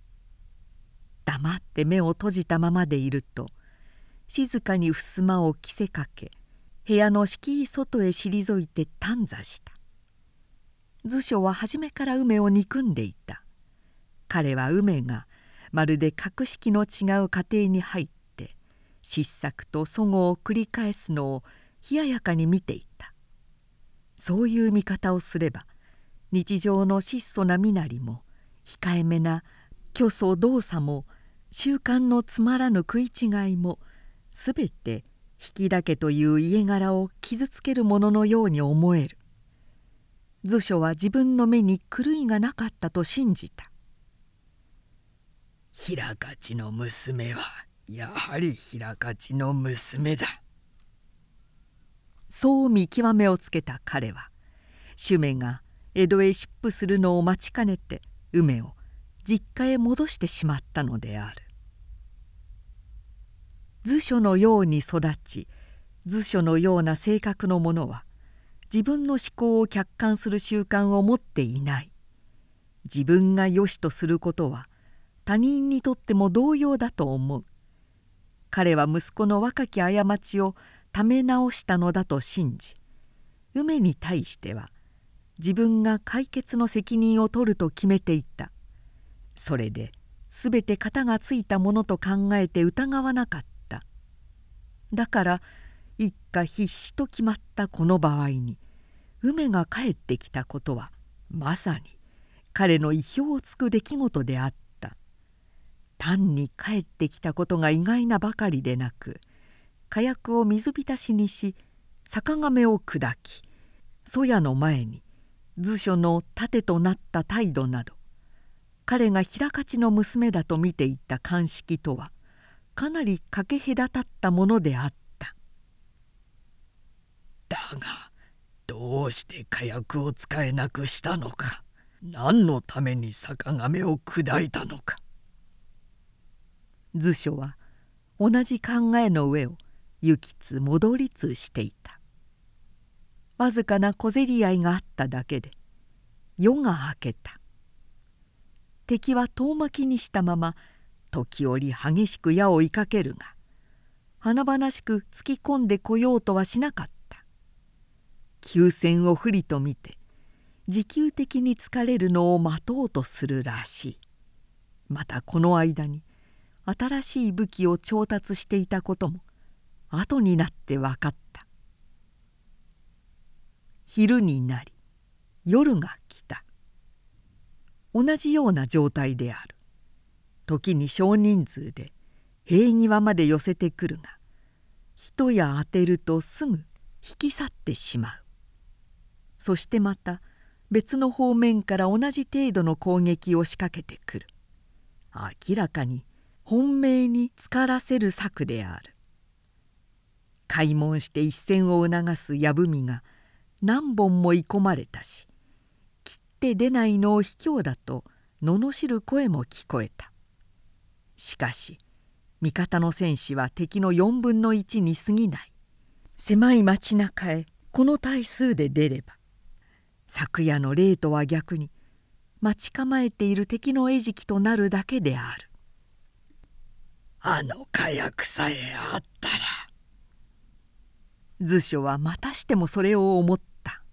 黙って目を閉じたままでいると静かに襖を着せかけ部屋の敷居外へ退いて短座した。図書は初めから梅を憎んでいた。彼は梅がまるで格式の違う家庭に入って失策と齟齬を繰り返すのを冷ややかに見ていた。そういう見方をすれば日常の質素な身なりも控えめな虚祖動作も習慣のつまらぬ食い違いも全て引田家という家柄を傷つけるもののように思える。図書は自分の目に狂いがなかったと信じた。平勝の娘はやはり平勝の娘だ。そう見極めをつけた彼は主命が江戸へ出府するのを待ちかねて梅を実家へ戻してしまったのである図書のように育ち図書のような性格の者は自分の思考を客観する習慣を持っていない。自分が良しとすることは他人にとっても同様だと思う。彼は息子の若き過ちをため直したのだと信じ梅に対しては自分が解決の責任を取ると決めていた。それで全て型がついたものと考えて疑わなかった。だから一家必死と決まったこの場合に梅が帰ってきたことはまさに彼の意表をつく出来事であった。単に帰ってきたことが意外なばかりでなく火薬を水浸しにし坂亀を砕き曽谷の前に図書の盾となった態度など彼が平勝の娘だと見ていた鑑識とはかなりかけ隔たったものであった。だがどうして火薬を使えなくしたのか何のために坂亀を砕いたのか。図書は同じ考えの上を行きつ戻りつしていた。わずかな小競り合いがあっただけで夜が明けた。敵は遠巻きにしたまま時折激しく矢を追いかけるが華々しく突き込んでこようとはしなかった。急戦を不利と見て持久的に疲れるのを待とうとするらしい。またこの間に新しい武器を調達していたことも後になって分かった。昼になり夜が来た。同じような状態である。時に少人数で塀際まで寄せてくるが一矢当てるとすぐ引き去ってしまう。そしてまた別の方面から同じ程度の攻撃を仕掛けてくる。明らかに本命につらせる策である。開門して一戦を促す藪みが何本も居込まれたし切って出ないのを卑怯だと罵る声も聞こえた。しかし味方の戦士は敵の4分の1に過ぎない。狭い町中へこの体数で出れば昨夜の霊とは逆に待ち構えている敵の餌食となるだけである。あの火薬さえあったら。図書はまたしてもそれを思った。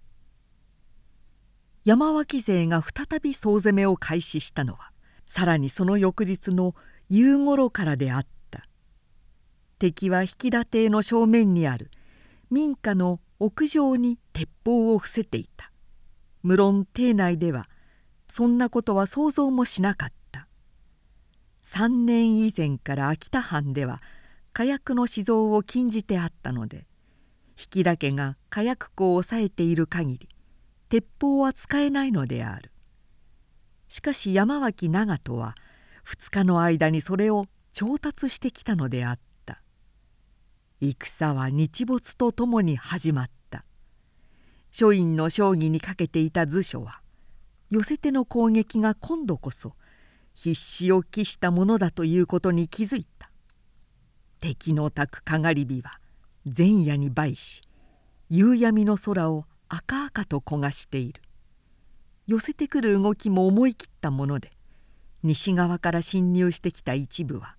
山脇勢が再び総攻めを開始したのはさらにその翌日の夕ごろからであった。敵は引田邸の正面にある。民家の屋上に鉄砲を伏せていた。無論邸内ではそんなことは想像もしなかった。3年以前から秋田藩では火薬の使用を禁じてあったので引田家が火薬庫を抑えている限り鉄砲は使えないのである。しかし山脇長門は2日の間にそれを調達してきたのであった。戦は日没とともに始まった。書院の将棋にかけていた図書は寄せ手の攻撃が今度こそ必死を期したものだということに気づいた。敵のたくかがり火は前夜に倍し夕闇の空を赤々と焦がしている。寄せてくる動きも思い切ったもので西側から侵入してきた一部は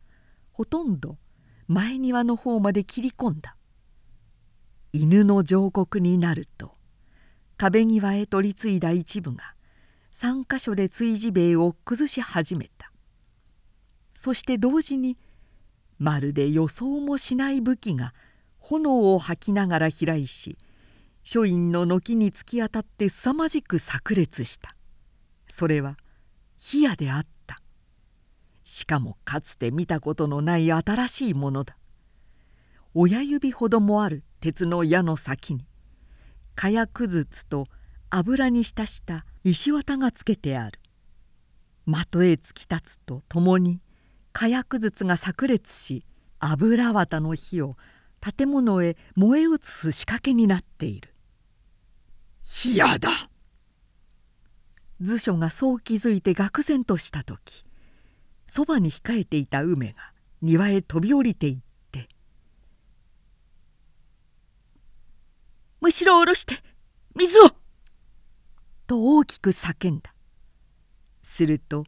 ほとんど前庭の方まで切り込んだ。犬の上国になると壁際へ取り継いだ一部が3か所で追事兵を崩し始めた。そして同時にまるで予想もしない武器が炎を吐きながら飛来し書院の軒に突き当たって凄まじく炸裂した。それは火矢であった。しかもかつて見たことのない新しいものだ。親指ほどもある鉄の矢の先に火薬筒と油に浸した石綿がつけてある。的へ突き立つとともに火薬筒が炸裂し油綿の火を建物へ燃え移す仕掛けになっている「火やだ!」図書がそう気づいて愕然とした時そばに控えていた梅が庭へ飛び降りていって「むしろ下ろして水を!」と大きく叫んだすると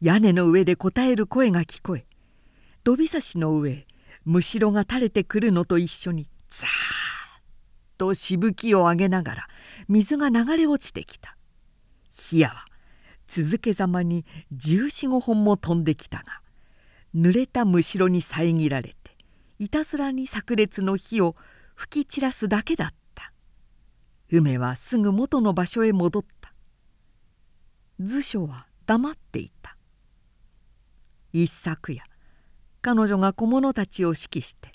屋根の上で答える声が聞こえ土びさしの上むしろが垂れてくるのと一緒にザーッとしぶきを上げながら水が流れ落ちてきた火矢は続けざまに1415本も飛んできたが濡れたむしろに遮られていたずらに炸裂の火を吹き散らすだけだった。梅はすぐ元の場所へ戻った。図書は黙っていた。一昨夜彼女が小物たちを指揮して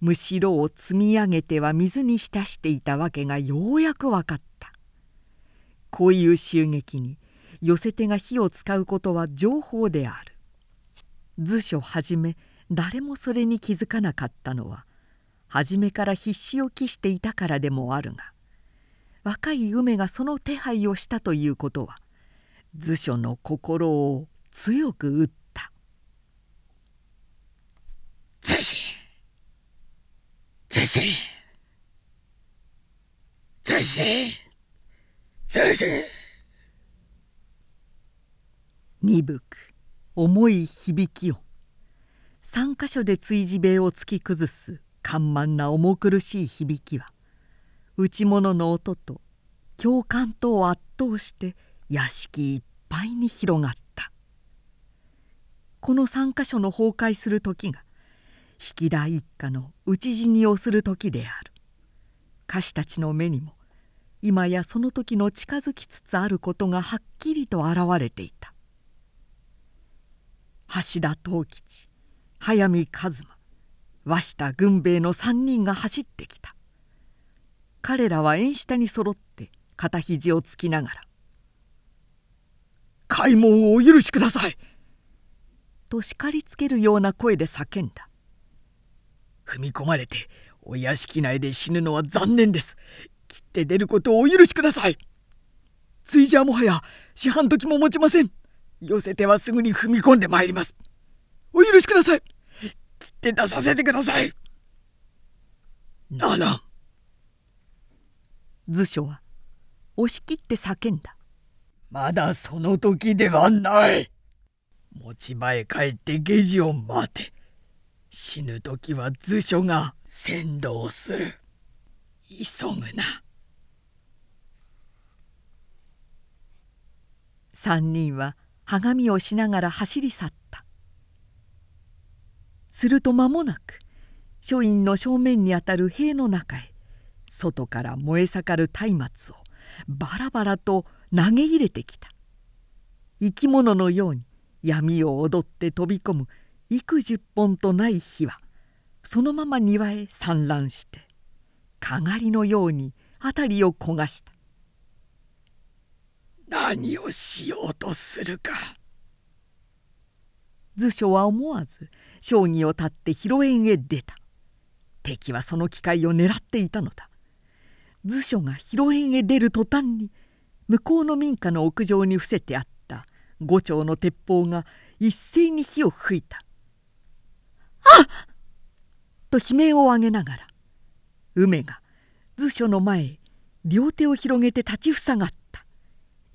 むしろを積み上げては水に浸していたわけがようやく分かった。こういう襲撃に寄せ手が火を使うことは情報である。図書はじめ誰もそれに気づかなかったのは初めから必死を期していたからでもあるが若い梅がその手配をしたということは図書の心を強く打った。ぜしぜしぜしぜし鈍く重い響きを。3か所で追事兵を突き崩す緩慢な重苦しい響きは内物の音と共感とを圧倒して屋敷いっぱいに広がった。この3か所の崩壊する時が引田一家の討ち死にをする時である。歌手たちの目にも今やその時の近づきつつあることがはっきりと現れていた。橋田藤吉速水一馬鷲田軍兵衛の3人が走ってきた。彼らは縁下に揃って肩肘をつきながら「開門をお許しください!」と叱りつけるような声で叫んだ。踏み込まれてお屋敷内で死ぬのは残念です。切って出ることをお許しくださいついじゃもはや四半時も持ちません！寄せてはすぐに踏み込んでまいります。お許しください。切って出させてください。ならん。図書は押し切って叫んだ。まだその時ではない。持ち場へ帰って下事を待て。死ぬ時は図書が先導する。急ぐな。三人ははがみをしながら走り去った。すると間もなく書院の正面にあたる塀の中へ外から燃え盛る松明をバラバラと投げ入れてきた。生き物のように闇を踊って飛び込む幾十本とない火はそのまま庭へ散乱してかがりのように辺りを焦がした。何をしようとするか。図書は思わず将棋を立って広縁へ出た。敵はその機会を狙っていたのだ。図書が広縁へ出る途端に向こうの民家の屋上に伏せてあった五丁の鉄砲が一斉に火を吹いた「あっ!」と悲鳴を上げながら梅が図書の前へ両手を広げて立ちふさがった。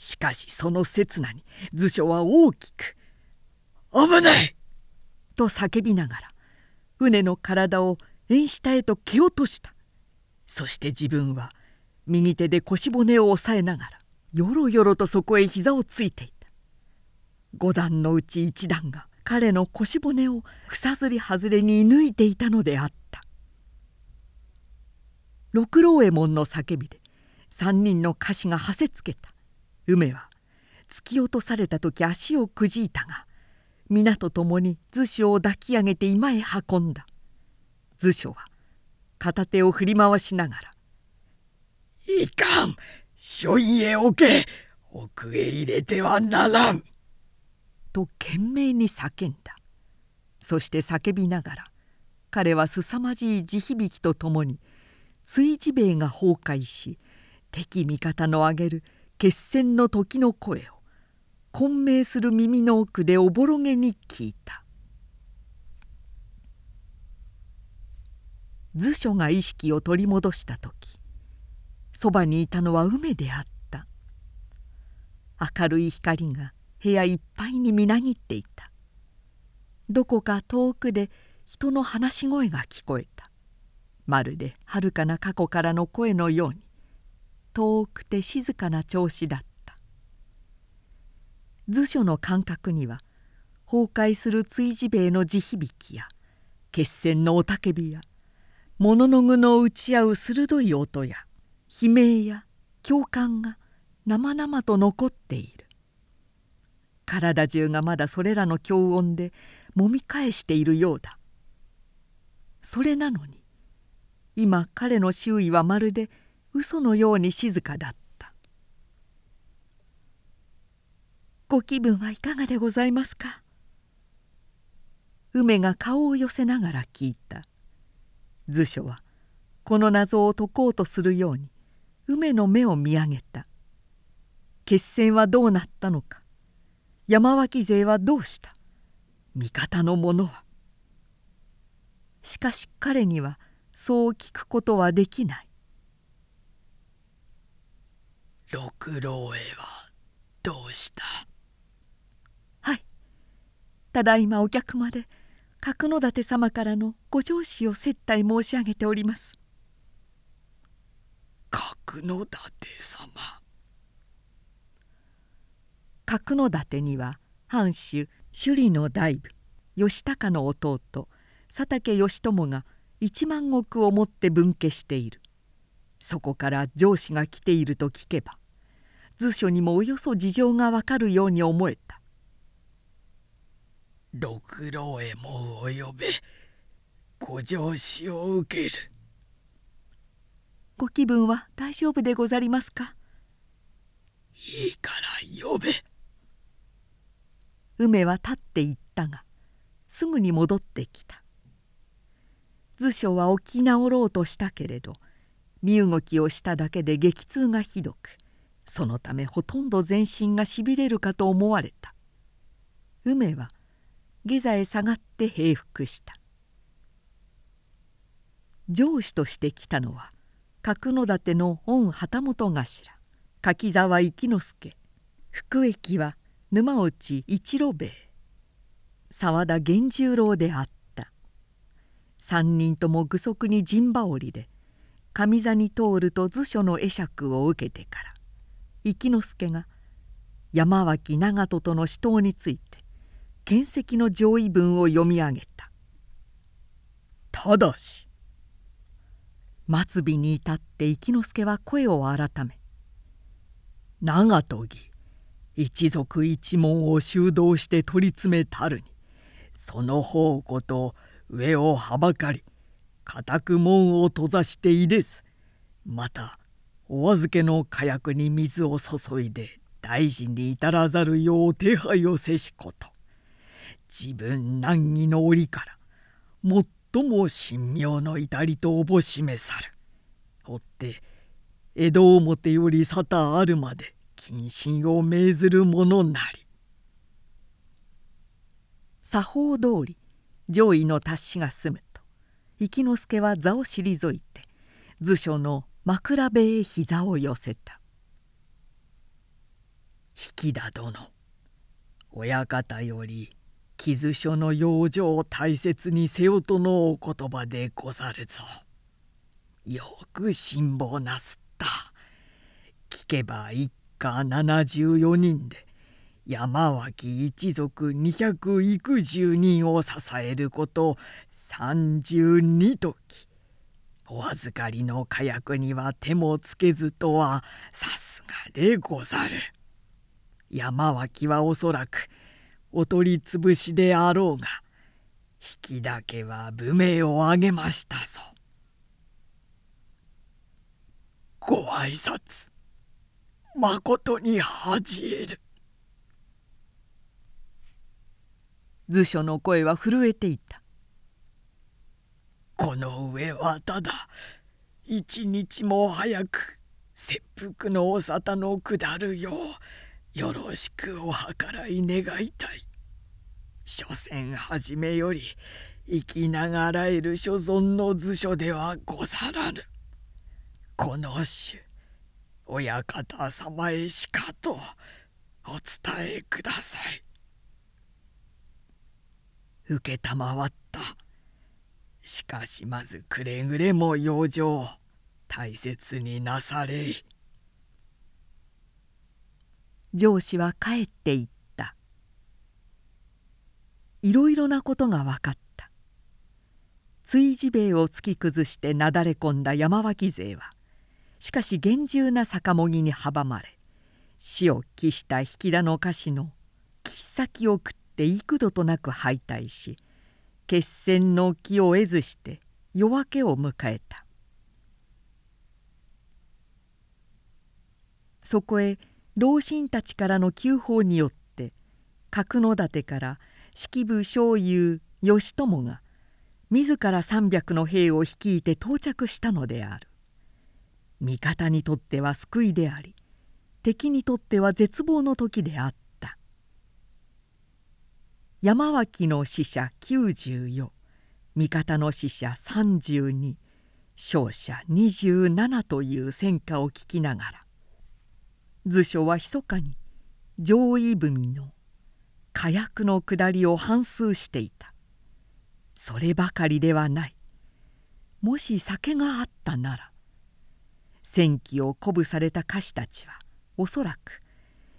しかしその刹那に図書は大きく「危ない!」と叫びながら船の体を縁下へと蹴落とした。そして自分は右手で腰骨を押さえながらよろよろとそこへ膝をついていた。五段のうち一段が彼の腰骨を草ずり外れに射抜いていたのであった。六郎右衛門の叫びで三人の歌詞がはせつけた。梅は突き落とされた時足をくじいたが皆と共に図書を抱き上げて今へ運んだ。図書は片手を振り回しながら「いかん書院へ置け奥へ入れてはならん」と懸命に叫んだ。そして叫びながら彼はすさまじい地響きとともに追地兵衛が崩壊し敵味方の上げる決戦の時の声を混迷する耳の奥でおぼろげに聞いた。図書が意識を取り戻した時そばにいたのは梅であった。明るい光が部屋いっぱいにみなぎっていた。どこか遠くで人の話し声が聞こえた。まるで遥かな過去からの声のように。遠くて静かな調子だった。図書の感覚には崩壊する追事兵の地響きや決戦の雄たけびや物の具の打ち合う鋭い音や悲鳴や共感が生々と残っている。体中がまだそれらの強音でもみ返しているようだ。それなのに今彼の周囲はまるで嘘のように静かだった「ご気分はいかがでございますか?」梅が顔を寄せながら聞いた。図書はこの謎を解こうとするように梅の目を見上げた。決戦はどうなったのか？山脇勢はどうした？味方の者は？しかし彼にはそう聞くことはできない。六郎へはどうした？はい。ただいまお客まで角館様からのご上司を接待申し上げております。角館様。角館には藩主首里の大部義高の弟佐竹義朝が一万石をもって分家している。そこから上司が来ていると聞けば図書にもおよそ事情がわかるように思えた。六郎へもお呼べご上司を受ける。ご気分は大丈夫でござりますか？いいから呼べ。梅は立って行ったがすぐに戻ってきた。図書は起き直ろうとしたけれど身動きをしただけで激痛がひどくそのためほとんど全身がしびれるかと思われた。梅は下座へ下がって平服した。上司として来たのは角館の御旗本頭柿沢幸之助。福駅は沼内一郎兵衛。沢田源十郎であった。三人とも具足に陣羽織で上座に通ると図書の会釈を受けてから。幸之助が山脇長門との死闘について見石の上位文を読み上げた。ただし末尾に至って一之助は声を改め「長門義一族一門を修道して取り詰めたるにその方こと上をはばかり固く門を閉ざしていです。またお預けの火薬に水を注いで大事に至らざるよう手配をせしこと。自分難儀の折から最も神妙の至りとおぼしめさる。追って江戸表より沙汰あるまで謹慎を命ずるものなり。作法通り上位の達しが済むと一之助は座を退いて図書の枕辺へ膝を寄せた引田殿親方より傷書の養生を大切にせよとのお言葉でござるぞ。よく辛抱なすった。聞けば一家74人で山脇一族200幾十人を支えること32時お預かりの火薬には手もつけずとはさすがでござる。山脇はおそらくお取り潰しであろうが引きだけは武名をあげましたぞ。ご挨拶まことに恥じえる。図書の声は震えていた。この上はただ一日も早く切腹のお沙汰の下るようよろしくお計らい願いたい。所詮初めより生きながらえる所存の図書ではござらぬ。この種親方様へしかとお伝えください。承ったしかしまずくれぐれも養生大切になされい。上司は帰っていった。いろいろなことが分かった。追事兵衛を突き崩してなだれ込んだ山脇勢はしかし厳重な酒もぎに阻まれ死を期した引田の菓子の切っ先を食って幾度となく敗退し決戦の気を得ずして夜明けを迎えた。そこへ老臣たちからの急報によって角館から式部将優義朝が自ら300の兵を率いて到着したのである。味方にとっては救いであり敵にとっては絶望の時であった。山脇の死者94味方の死者32勝者27という戦果を聞きながら図書は密かに上位文の火薬の下りを反芻していた。そればかりではない。もし酒があったなら戦機を鼓舞された歌手たちはおそらく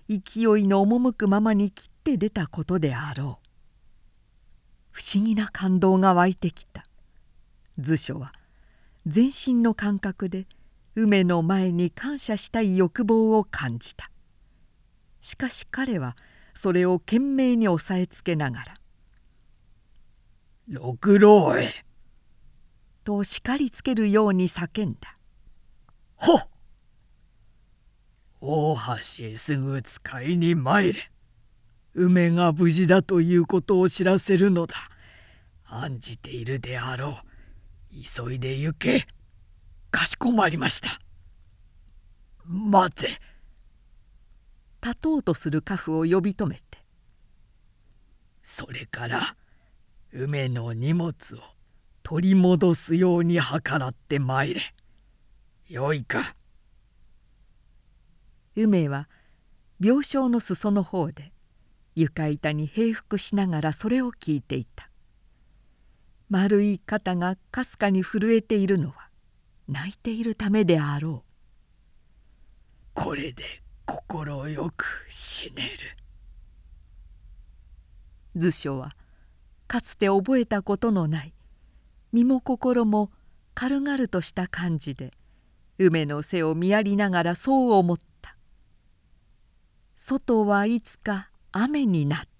勢いの赴くままに切って出たことであろう。不思議な感動が湧いてきた図書は全身の感覚で梅の前に感謝したい欲望を感じたしかし彼はそれを懸命に押さえつけながら「六郎へ!」と叱りつけるように叫んだ「ほっ!」大橋へすぐ使いに参れ梅が無事だということを知らせるのだ。案じているであろう。急いで行け。かしこまりました。待て。立とうとする家父を呼び止めて。それから梅の荷物を取り戻すように計らって参れ。よいか。梅は病床の裾の方で床板に平伏しながらそれを聞いていた。丸い肩がかすかに震えているのは泣いているためであろう。これで心よく死ねる。図書はかつて覚えたことのない身も心も軽々とした感じで梅の背を見やりながらそう思った。外はいつか雨になった